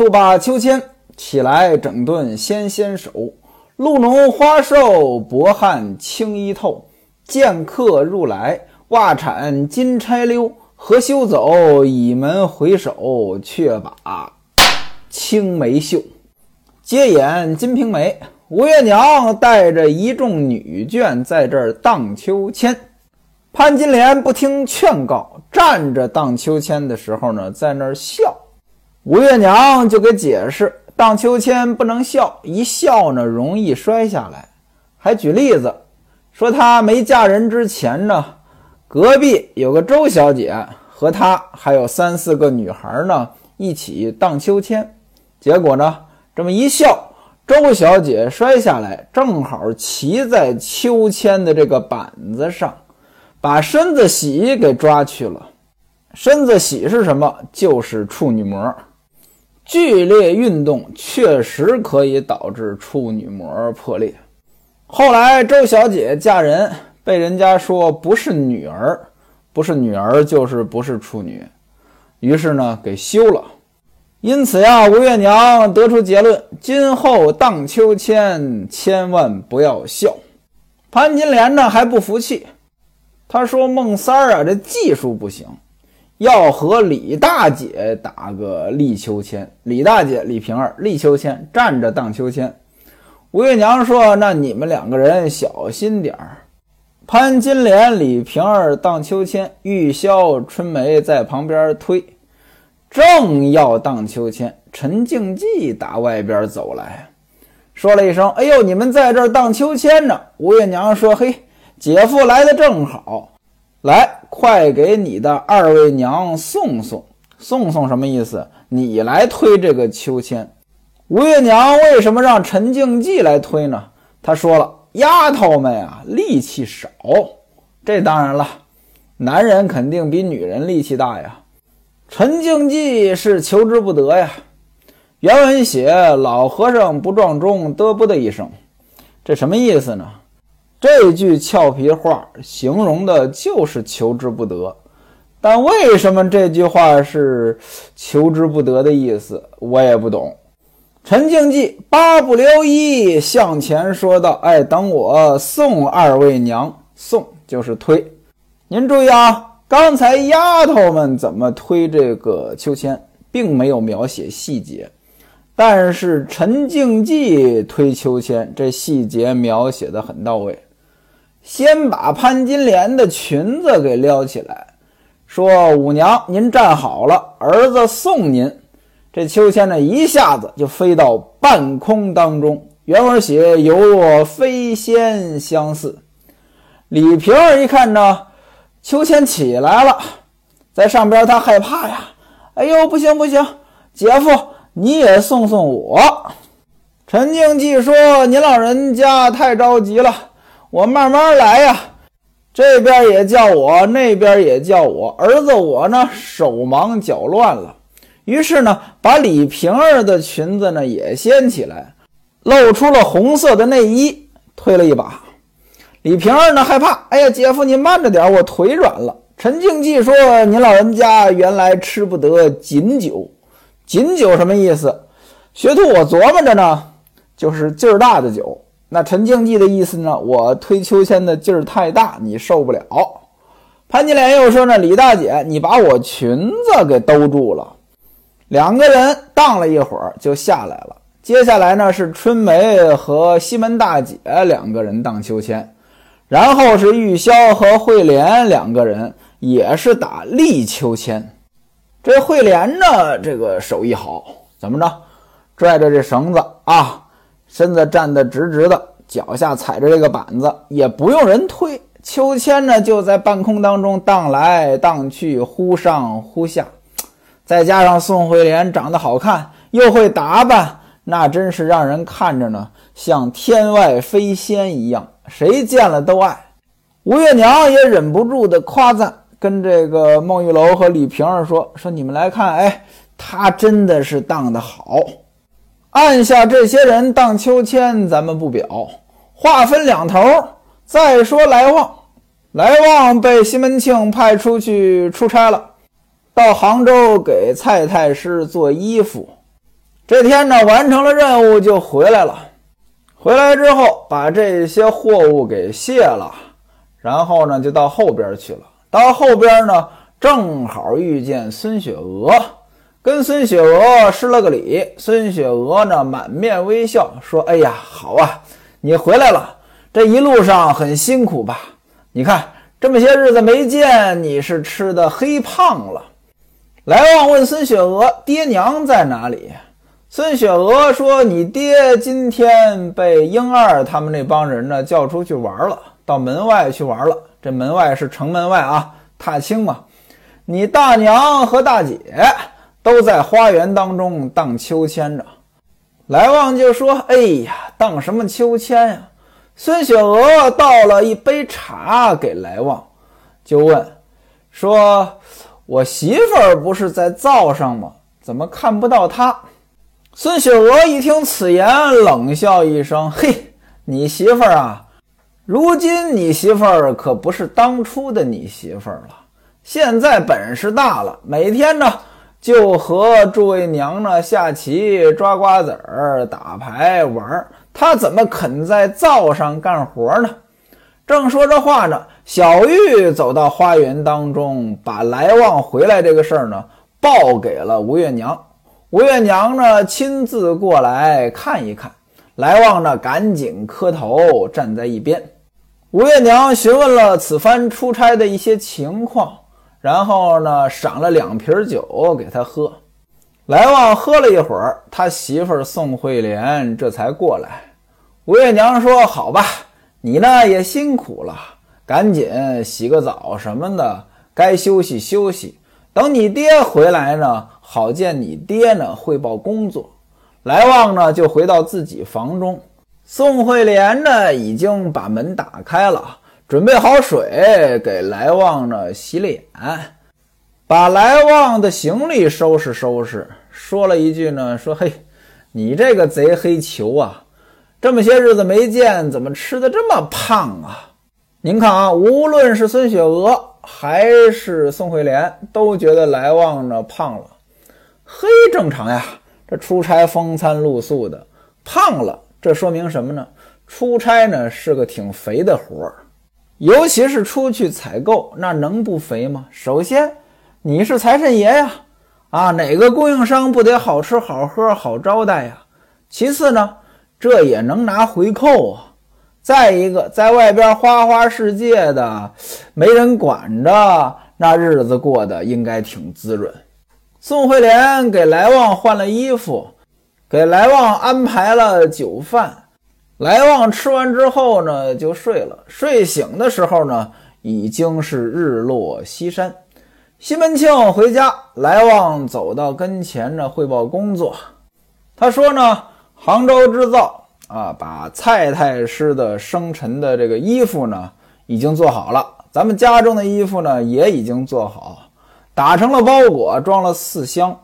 促罢秋千，起来整顿纤纤手。露浓花瘦，薄汗轻衣透。见客入来，袜铲金钗溜。何休走，倚门回首，却把青梅嗅。接演《金瓶梅》，吴月娘带着一众女眷在这儿荡秋千。潘金莲不听劝告，站着荡秋千的时候呢，在那儿笑。吴月娘就给解释，荡秋千不能笑，一笑呢容易摔下来。还举例子说，她没嫁人之前呢，隔壁有个周小姐和她还有三四个女孩呢一起荡秋千，结果呢这么一笑，周小姐摔下来，正好骑在秋千的这个板子上，把身子喜给抓去了。身子喜是什么？就是处女膜。剧烈运动确实可以导致处女膜破裂。后来周小姐嫁人，被人家说不是女儿，不是女儿就是不是处女，于是呢给休了。因此呀，吴月娘得出结论：今后荡秋千千万不要笑。潘金莲呢还不服气，她说孟三儿啊这技术不行。要和李大姐打个立秋千，李大姐李瓶儿立秋千，站着荡秋千。吴月娘说：“那你们两个人小心点儿。”潘金莲、李瓶儿荡秋千，玉箫、春梅在旁边推，正要荡秋千，陈静济打外边走来，说了一声：“哎呦，你们在这儿荡秋千呢。”吴月娘说：“嘿，姐夫来的正好。”来，快给你的二位娘送送送送，什么意思？你来推这个秋千。吴月娘为什么让陈静济来推呢？她说了，丫头们呀，力气少。这当然了，男人肯定比女人力气大呀。陈静济是求之不得呀。原文写老和尚不撞钟，嘚啵的一声，这什么意思呢？这句俏皮话形容的就是求之不得，但为什么这句话是求之不得的意思，我也不懂。陈静济八不留一向前说道：“哎，等我送二位娘，送就是推。您注意啊，刚才丫头们怎么推这个秋千，并没有描写细节，但是陈静济推秋千，这细节描写的很到位。”先把潘金莲的裙子给撩起来，说：“五娘，您站好了，儿子送您。”这秋千呢，一下子就飞到半空当中。原文写犹若飞仙相似。李瓶儿一看呢，秋千起来了，在上边，他害怕呀。哎呦，不行不行，姐夫你也送送我。陈静济说：“您老人家太着急了。”我慢慢来呀，这边也叫我，那边也叫我。儿子我呢手忙脚乱了，于是呢把李瓶儿的裙子呢也掀起来，露出了红色的内衣，推了一把。李瓶儿呢害怕，哎呀，姐夫您慢着点，我腿软了。陈静济说：“您老人家原来吃不得锦酒，锦酒什么意思？学徒我琢磨着呢，就是劲儿大的酒。”那陈静济的意思呢？我推秋千的劲儿太大，你受不了。潘金莲又说呢：“李大姐，你把我裙子给兜住了。”两个人荡了一会儿就下来了。接下来呢是春梅和西门大姐两个人荡秋千，然后是玉箫和慧莲两个人也是打立秋千。这慧莲呢，这个手艺好，怎么着？拽着这绳子啊。身子站得直直的，脚下踩着这个板子，也不用人推，秋千呢就在半空当中荡来荡去，忽上忽下。再加上宋惠莲长得好看，又会打扮，那真是让人看着呢像天外飞仙一样，谁见了都爱。吴月娘也忍不住的夸赞，跟这个孟玉楼和李瓶儿说：“说你们来看，哎，她真的是荡得好。”按下这些人荡秋千，咱们不表，话分两头。再说来旺，来旺被西门庆派出去出差了，到杭州给蔡太师做衣服。这天呢，完成了任务就回来了。回来之后，把这些货物给卸了，然后呢，就到后边去了。到后边呢，正好遇见孙雪娥，跟孙雪娥施了个礼。孙雪娥呢，满面微笑说：“哎呀，好啊，你回来了。这一路上很辛苦吧？你看这么些日子没见，你是吃的黑胖了。”来旺问孙雪娥：“爹娘在哪里？”孙雪娥说：“你爹今天被英二他们那帮人呢叫出去玩了，到门外去玩了。”这门外是城门外啊，踏青嘛。你大娘和大姐都在花园当中荡秋千着。来旺就说：“哎呀，荡什么秋千呀？”孙雪娥倒了一杯茶给来旺，就问：“说我媳妇儿不是在灶上吗？怎么看不到她？”孙雪娥一听此言，冷笑一声：“ 嘿，你媳妇儿啊！”如今你媳妇儿可不是当初的你媳妇儿了，现在本事大了，每天呢就和诸位娘呢下棋、抓瓜子儿、打牌玩儿，她怎么肯在灶上干活呢？正说着话呢，小玉走到花园当中，把来旺回来这个事儿呢报给了吴月娘。吴月娘呢亲自过来看一看，来旺呢赶紧磕头站在一边。吴月娘询问了此番出差的一些情况，然后呢，赏了两瓶酒给他喝。来旺喝了一会儿，他媳妇宋惠莲这才过来。吴月娘说：“好吧，你呢也辛苦了，赶紧洗个澡什么的，该休息休息。等你爹回来呢，好见你爹呢汇报工作。”来旺呢就回到自己房中。宋惠莲呢，已经把门打开了，准备好水给来旺呢洗脸，把来旺的行李收拾收拾，说了一句呢，说：“嘿，你这个贼黑球啊，这么些日子没见，怎么吃的这么胖啊？”您看啊，无论是孙雪娥还是宋惠莲，都觉得来旺呢胖了。嘿，正常呀，这出差风餐露宿的，胖了。这说明什么呢？出差呢是个挺肥的活儿，尤其是出去采购，那能不肥吗？首先，你是财神爷呀，啊，哪个供应商不得好吃好喝好招待呀？其次呢，这也能拿回扣啊。再一个，在外边花花世界的，没人管着，那日子过得应该挺滋润。宋惠莲给来旺换了衣服。给来旺安排了酒饭，来旺吃完之后呢，就睡了。睡醒的时候呢，已经是日落西山。西门庆回家，来旺走到跟前呢，汇报工作。他说呢，杭州织造啊，把蔡太师的生辰的这个衣服呢，已经做好了。咱们家中的衣服呢，也已经做好，打成了包裹，装了四箱。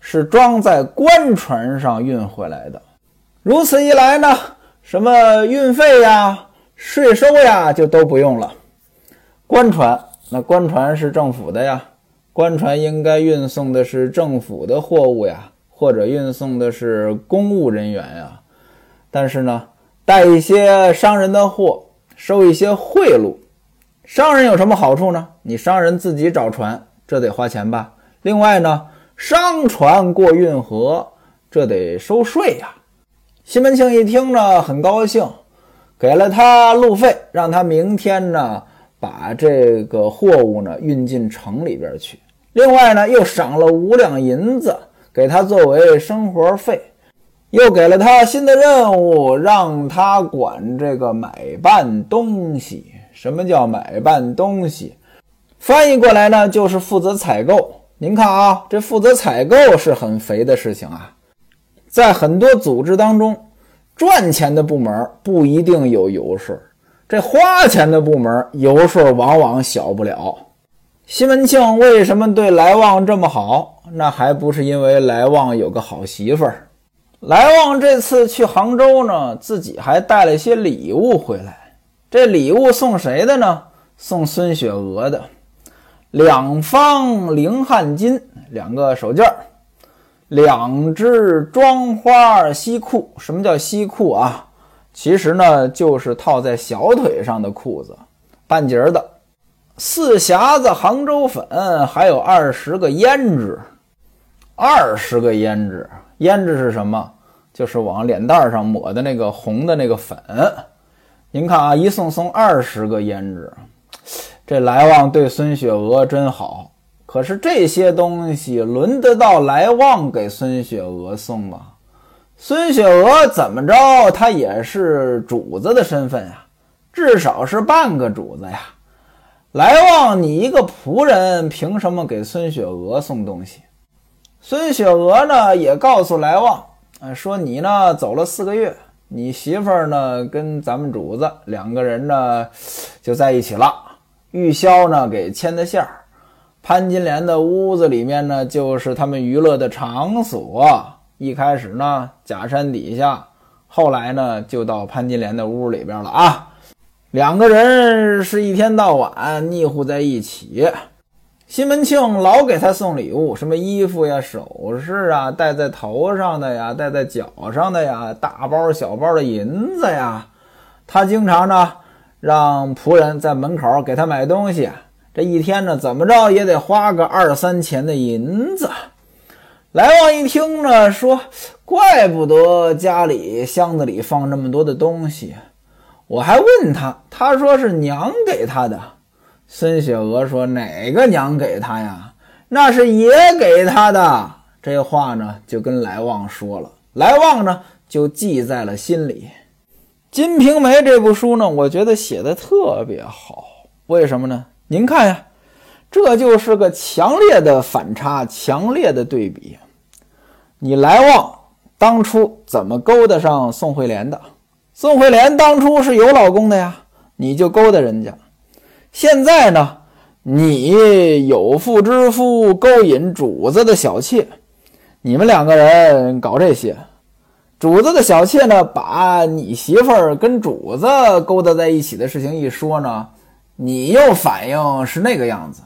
是装在官船上运回来的，如此一来呢，什么运费呀、税收呀，就都不用了。官船，那官船是政府的呀，官船应该运送的是政府的货物呀，或者运送的是公务人员呀。但是呢，带一些商人的货，收一些贿赂，商人有什么好处呢？你商人自己找船，这得花钱吧？另外呢？商船过运河，这得收税呀。西门庆一听呢，很高兴，给了他路费，让他明天呢把这个货物呢运进城里边去。另外呢，又赏了五两银子给他作为生活费，又给了他新的任务，让他管这个买办东西。什么叫买办东西？翻译过来呢，就是负责采购。您看啊，这负责采购是很肥的事情啊，在很多组织当中，赚钱的部门不一定有油水，这花钱的部门油水往往小不了。西门庆为什么对来旺这么好？那还不是因为来旺有个好媳妇儿。来旺这次去杭州呢，自己还带了些礼物回来。这礼物送谁的呢？送孙雪娥的。两方绫汗金，两个手绢儿，两只装花西裤。什么叫西裤啊？其实呢，就是套在小腿上的裤子，半截的。四匣子杭州粉，还有二十个胭脂。二十个胭脂，胭脂是什么？就是往脸蛋上抹的那个红的那个粉。您看啊，一送送二十个胭脂，这来旺对孙雪娥真好。可是这些东西轮得到来旺给孙雪娥送吗？孙雪娥怎么着，她也是主子的身份呀，至少是半个主子呀。来旺，你一个仆人，凭什么给孙雪娥送东西？孙雪娥呢，也告诉来旺，说你呢走了四个月。你媳妇儿呢，跟咱们主子两个人呢，就在一起了。玉箫呢，给牵的线儿。潘金莲的屋子里面呢，就是他们娱乐的场所。一开始呢，假山底下，后来呢，就到潘金莲的屋里边了啊。两个人是一天到晚腻乎在一起。西门庆老给他送礼物，什么衣服呀、首饰啊、戴在头上的呀、戴在脚上的呀、大包小包的银子呀。他经常呢让仆人在门口给他买东西，这一天呢怎么着也得花个二三钱的银子。来旺一听呢，说怪不得家里箱子里放这么多的东西，我还问他，他说是娘给他的。孙雪娥说：“哪个娘给他呀？那是爷给他的。”这话呢，就跟来旺说了。来旺呢，就记在了心里。《金瓶梅》这部书呢，我觉得写的特别好。为什么呢？您看呀，这就是个强烈的反差，强烈的对比。你来旺当初怎么勾搭上宋惠莲的？宋惠莲当初是有老公的呀，你就勾搭人家。现在呢，你有妇之夫勾引主子的小妾，你们两个人搞这些，主子的小妾呢，把你媳妇儿跟主子勾搭在一起的事情一说呢，你又反应是那个样子，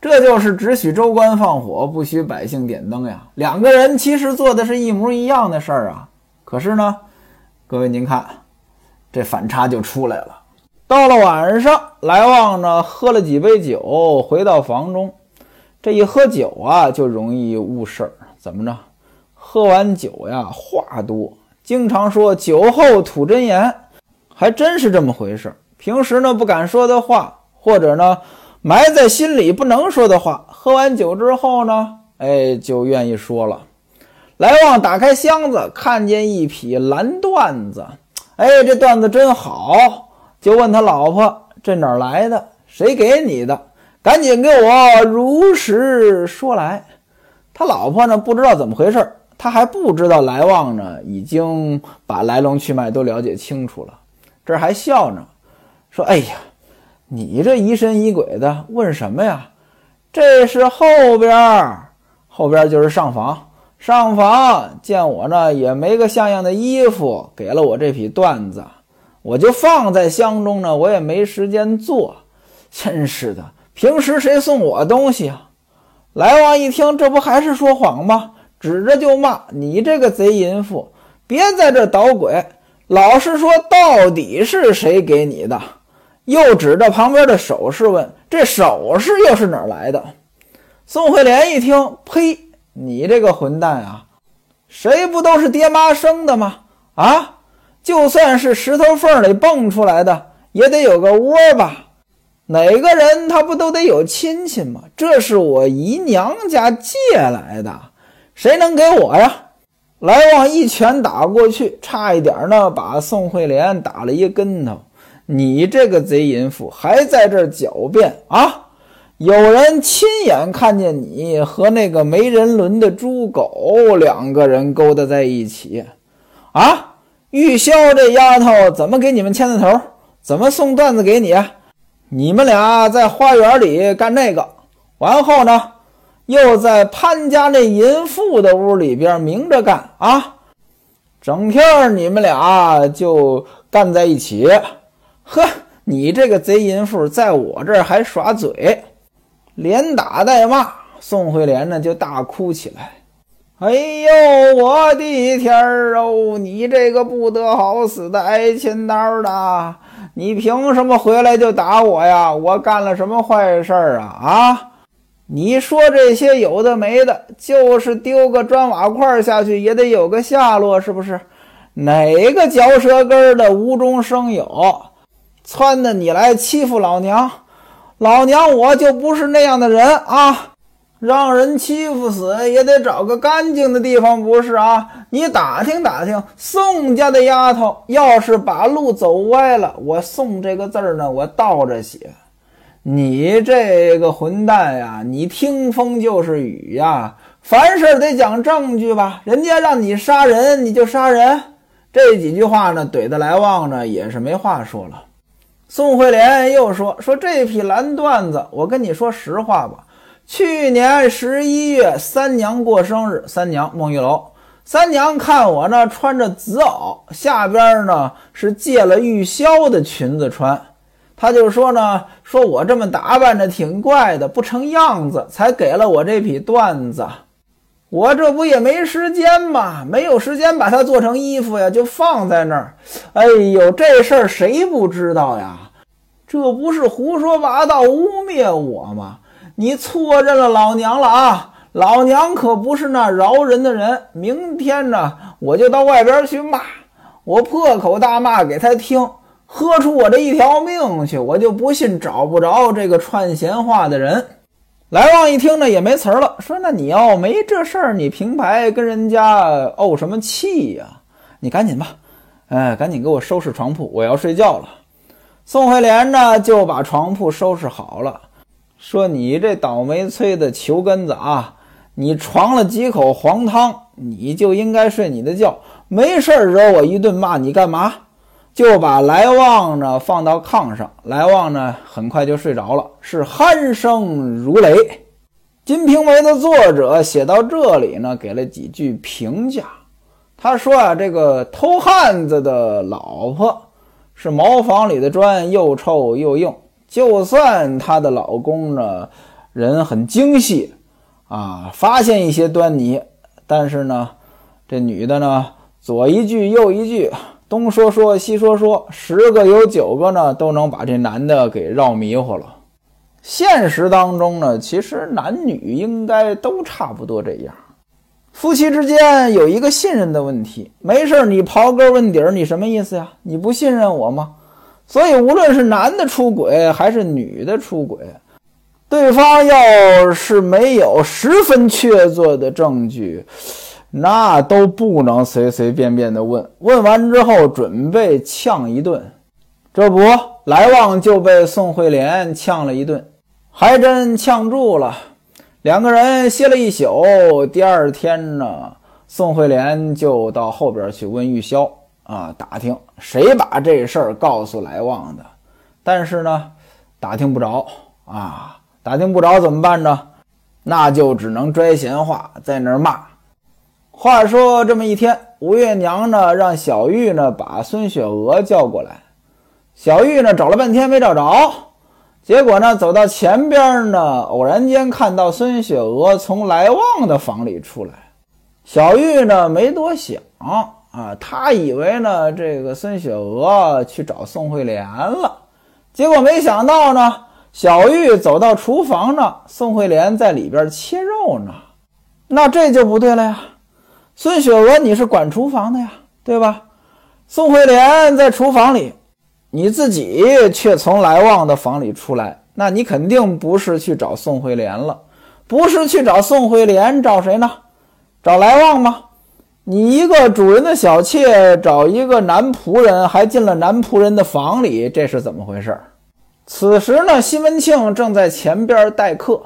这就是只许州官放火，不许百姓点灯呀。两个人其实做的是一模一样的事儿啊，可是呢，各位您看，这反差就出来了。到了晚上，来旺呢喝了几杯酒，回到房中。这一喝酒啊，就容易误事儿。怎么着？喝完酒呀，话多，经常说酒后吐真言，还真是这么回事儿。平时呢不敢说的话，或者呢埋在心里不能说的话，喝完酒之后呢，哎，就愿意说了。来旺打开箱子，看见一匹蓝缎子，哎，这缎子真好。就问他老婆：“这哪儿来的？谁给你的？赶紧给我如实说来。”他老婆呢，不知道怎么回事他还不知道来旺呢，已经把来龙去脉都了解清楚了。这还笑呢，说：“哎呀，你这疑神疑鬼的，问什么呀？这是后边，后边就是上房。上房见我呢，也没个像样的衣服，给了我这匹缎子。”我就放在箱中呢，我也没时间做，真是的。平时谁送我东西啊？来旺一听，这不还是说谎吗？指着就骂：“你这个贼淫妇，别在这捣鬼，老实说，到底是谁给你的？”又指着旁边的首饰问：“这首饰又是哪儿来的？”宋惠莲一听，呸！你这个混蛋啊，谁不都是爹妈生的吗？啊！就算是石头缝里蹦出来的，也得有个窝吧？哪个人他不都得有亲戚吗？这是我姨娘家借来的，谁能给我呀？来旺一拳打过去，差一点呢，把宋惠莲打了一跟头。你这个贼淫妇，还在这狡辩啊？有人亲眼看见你和那个没人伦的猪狗两个人勾搭在一起，啊？玉箫这丫头怎么给你们牵的头？怎么送段子给你？你们俩在花园里干那个，完后呢，又在潘家那淫妇的屋里边明着干啊！整天你们俩就干在一起。呵，你这个贼淫妇，在我这儿还耍嘴，连打带骂。宋惠莲呢就大哭起来。哎呦，我的天儿哦！你这个不得好死的挨千刀的，你凭什么回来就打我呀？我干了什么坏事儿啊？啊！你说这些有的没的，就是丢个砖瓦块下去也得有个下落，是不是？哪个嚼舌根的无中生有，撺的你来欺负老娘？老娘我就不是那样的人啊！让人欺负死也得找个干净的地方，不是啊？你打听打听，宋家的丫头要是把路走歪了，我宋这个字儿呢，我倒着写。你这个混蛋呀，你听风就是雨呀，凡事得讲证据吧？人家让你杀人，你就杀人。这几句话呢，怼的来旺呢，也是没话说了。宋惠莲又说：“说这匹蓝缎子，我跟你说实话吧。”去年十一月，三娘过生日。三娘孟玉楼，三娘看我呢，穿着紫袄，下边呢是借了玉箫的裙子穿。她就说呢，说我这么打扮着挺怪的，不成样子，才给了我这匹缎子。我这不也没时间吗？没有时间把它做成衣服呀，就放在那儿。哎呦，这事儿谁不知道呀？这不是胡说八道、污蔑我吗？你错认了老娘了啊！老娘可不是那饶人的人。明天呢，我就到外边去骂，我破口大骂给他听，喝出我这一条命去。我就不信找不着这个串闲话的人。来旺一听呢，也没词儿了，说：“那你要没这事儿，你平白跟人家怄什么气呀？你赶紧吧，哎，赶紧给我收拾床铺，我要睡觉了。”宋惠莲呢，就把床铺收拾好了。说你这倒霉催的球根子啊！你床了几口黄汤，你就应该睡你的觉，没事儿惹我一顿骂你干嘛？就把来旺呢放到炕上，来旺呢很快就睡着了，是鼾声如雷。《金瓶梅》的作者写到这里呢，给了几句评价。他说啊，这个偷汉子的老婆是茅房里的砖，又臭又硬。就算她的老公呢，人很精细，啊，发现一些端倪，但是呢，这女的呢，左一句右一句，东说说西说说，十个有九个呢，都能把这男的给绕迷糊了。现实当中呢，其实男女应该都差不多这样，夫妻之间有一个信任的问题。没事你刨根问底儿，你什么意思呀？你不信任我吗？所以，无论是男的出轨还是女的出轨，对方要是没有十分确凿的证据，那都不能随随便便的问。问完之后，准备呛一顿。这不，来旺就被宋惠莲呛了一顿，还真呛住了。两个人歇了一宿，第二天呢，宋惠莲就到后边去问玉箫。啊，打听谁把这事儿告诉来旺的，但是呢，打听不着啊，打听不着怎么办呢？那就只能拽闲话在那儿骂。话说这么一天，吴月娘呢让小玉呢把孙雪娥叫过来，小玉呢找了半天没找着，结果呢走到前边呢，偶然间看到孙雪娥从来旺的房里出来，小玉呢没多想。啊，他以为呢，这个孙雪娥去找宋惠莲了，结果没想到呢，小玉走到厨房呢，宋惠莲在里边切肉呢，那这就不对了呀。孙雪娥，你是管厨房的呀，对吧？宋惠莲在厨房里，你自己却从来旺的房里出来，那你肯定不是去找宋惠莲了，不是去找宋惠莲，找谁呢？找来旺吗？你一个主人的小妾找一个男仆人，还进了男仆人的房里，这是怎么回事？此时呢，西门庆正在前边待客。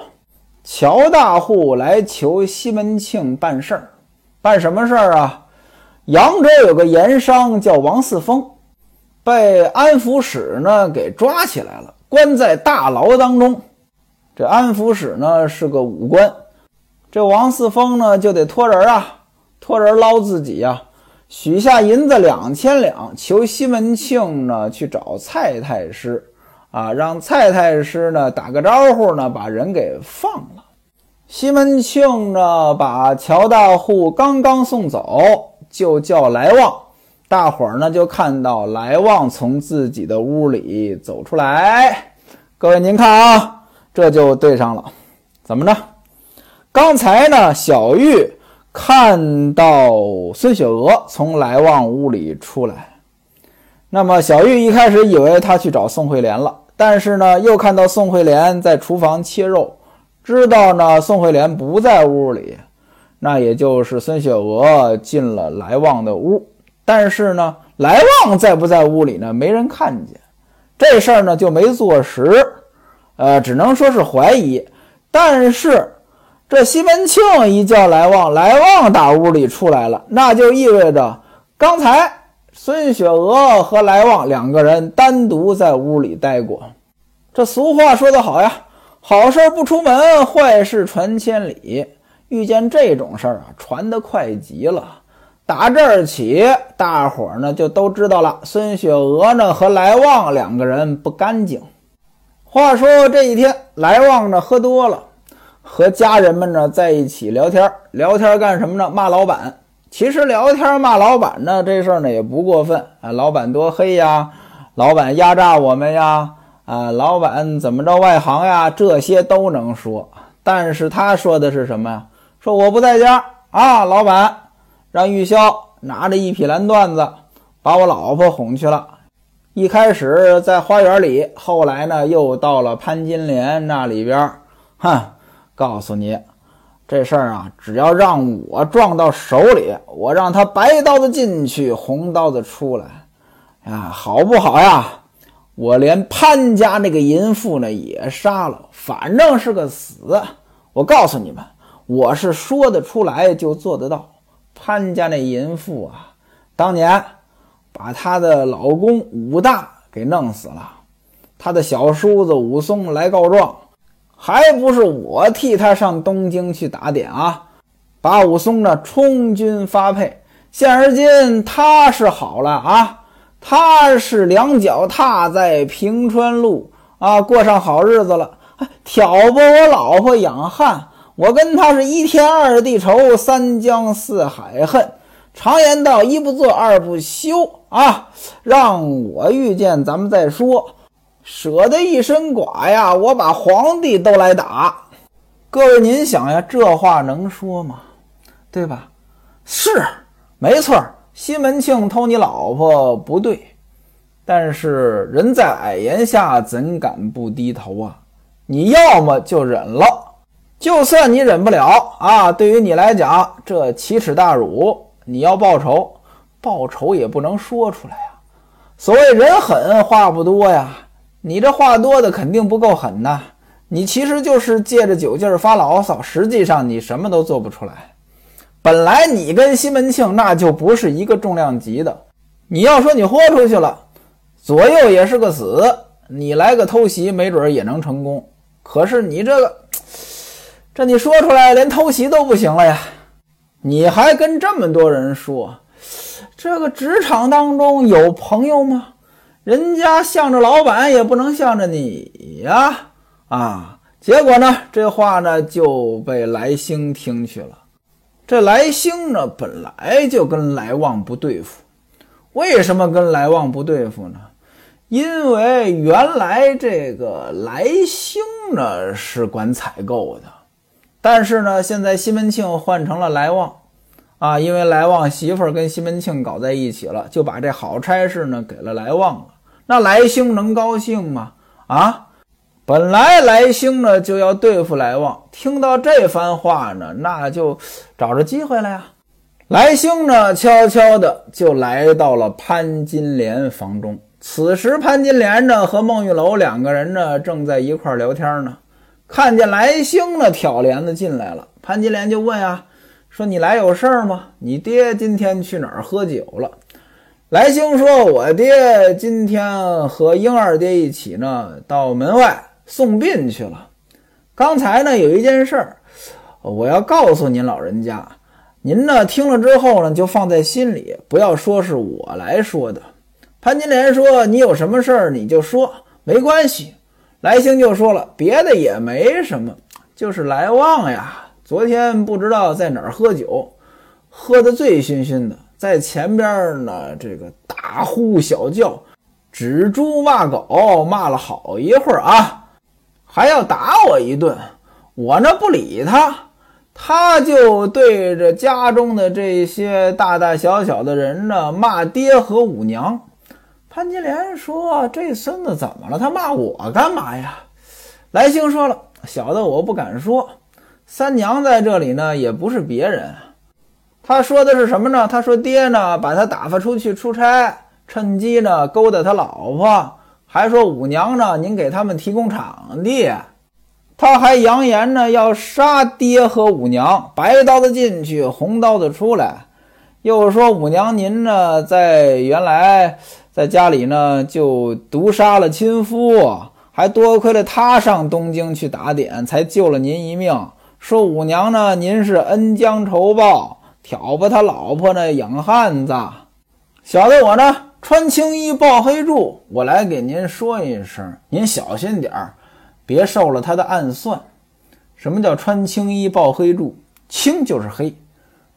乔大户来求西门庆办事儿，办什么事儿啊？扬州有个盐商叫王四峰，被安抚使呢给抓起来了，关在大牢当中。这安抚使呢是个武官，这王四峰呢就得托人啊。托人捞自己呀，许下银子两千两，求西门庆呢去找蔡太师，啊，让蔡太师呢打个招呼呢，把人给放了。西门庆呢，把乔大户刚刚送走，就叫来旺。大伙儿呢就看到来旺从自己的屋里走出来。各位您看啊，这就对上了。怎么着？刚才呢，小玉看到孙雪娥从来旺屋里出来，那么小玉一开始以为他去找宋惠莲了，但是呢，又看到宋惠莲在厨房切肉。知道呢，宋惠莲不在屋里，那也就是孙雪娥进了来旺的屋。但是呢，来旺在不在屋里呢？没人看见，这事儿呢就没坐实，呃，只能说是怀疑。但是这西门庆一叫来旺，来旺打屋里出来了，那就意味着刚才孙雪娥和来旺两个人单独在屋里待过。这俗话说得好呀。好事不出门，坏事传千里。遇见这种事儿啊，传得快极了。打这儿起，大伙儿呢就都知道了，孙雪娥呢和来旺两个人不干净。话说这一天，来旺呢喝多了，和家人们呢在一起聊天。聊天干什么呢？骂老板。其实聊天骂老板呢，这事儿呢也不过分啊。老板多黑呀，老板压榨我们呀。啊，老板怎么着外行呀？这些都能说，但是他说的是什么呀？说我不在家啊，老板让玉箫拿着一匹蓝缎子把我老婆哄去了。一开始在花园里，后来呢又到了潘金莲那里边。哼，告诉你这事儿啊，只要让我撞到手里，我让他白刀子进去，红刀子出来，啊，好不好呀？我连潘家那个淫妇呢也杀了，反正是个死。我告诉你们，我是说得出来就做得到。潘家那淫妇啊，当年把她的老公武大给弄死了，她的小叔子武松来告状，还不是我替他上东京去打点啊，把武松呢充军发配。现而今他是好了啊。他是两脚踏在平川路啊，过上好日子了，挑拨我老婆养汉。我跟他是一天二地仇，三江四海恨。常言道，一不做二不休啊！让我遇见咱们再说，舍得一身剐呀，我把皇帝都来打。各位，您想呀，这话能说吗？对吧？是，没错儿。西门庆偷你老婆不对，但是人在矮檐下，怎敢不低头啊？你要么就忍了，就算你忍不了啊，对于你来讲，这奇耻大辱，你要报仇，报仇也不能说出来呀。所谓人狠话不多呀，你这话多的肯定不够狠呐。你其实就是借着酒劲儿发牢骚，实际上你什么都做不出来。本来你跟西门庆那就不是一个重量级的，你要说你豁出去了，左右也是个死，你来个偷袭，没准也能成功。可是你这个，这你说出来连偷袭都不行了呀！你还跟这么多人说，这个职场当中有朋友吗？人家向着老板也不能向着你呀！啊，结果呢，这话呢就被来兴听去了。这来兴呢，本来就跟来旺不对付。为什么跟来旺不对付呢？因为原来这个来兴呢是管采购的，但是呢，现在西门庆换成了来旺，啊，因为来旺媳妇儿跟西门庆搞在一起了，就把这好差事呢给了来旺了。那来兴能高兴吗？啊？本来来兴呢就要对付来旺，听到这番话呢，那就找着机会了呀。来兴呢悄悄的就来到了潘金莲房中。此时潘金莲呢和孟玉楼两个人呢正在一块聊天呢，看见来兴呢挑帘子进来了，潘金莲就问啊，说你来有事儿吗？你爹今天去哪儿喝酒了？来兴说，我爹今天和英二爹一起呢到门外。送殡去了。刚才呢，有一件事儿，我要告诉您老人家，您呢听了之后呢，就放在心里，不要说是我来说的。潘金莲说：“你有什么事儿你就说，没关系。”来兴就说了：“别的也没什么，就是来旺呀。昨天不知道在哪儿喝酒，喝得醉醺醺的，在前边呢，这个大呼小叫，指猪骂狗，骂了好一会儿啊，还要打我一顿。我呢不理他，他就对着家中的这些大大小小的人呢骂爹和五娘。潘金莲说：“这孙子怎么了？他骂我干嘛呀？”来兴说了：“小的我不敢说，三娘在这里呢，也不是别人。他说的是什么呢？他说爹呢把他打发出去出差，趁机呢勾搭他老婆，还说五娘呢您给他们提供场地。”他还扬言呢，要杀爹和五娘，白刀子进去，红刀子出来。又说五娘您呢，在原来在家里呢，就毒杀了亲夫，还多亏了他上东京去打点，才救了您一命。说五娘呢，您是恩将仇报，挑拨他老婆呢养汉子。小的我呢，穿青衣抱黑柱，我来给您说一声，您小心点儿。别受了他的暗算。什么叫穿青衣抱黑柱？青就是黑，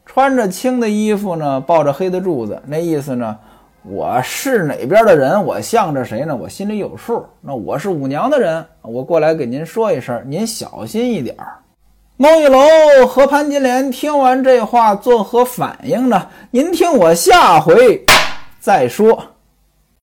穿着青的衣服呢，抱着黑的柱子，那意思呢，我是哪边的人，我向着谁呢？我心里有数。那我是五娘的人，我过来给您说一声，您小心一点儿。孟玉楼和潘金莲听完这话，作何反应呢？您听我下回再说。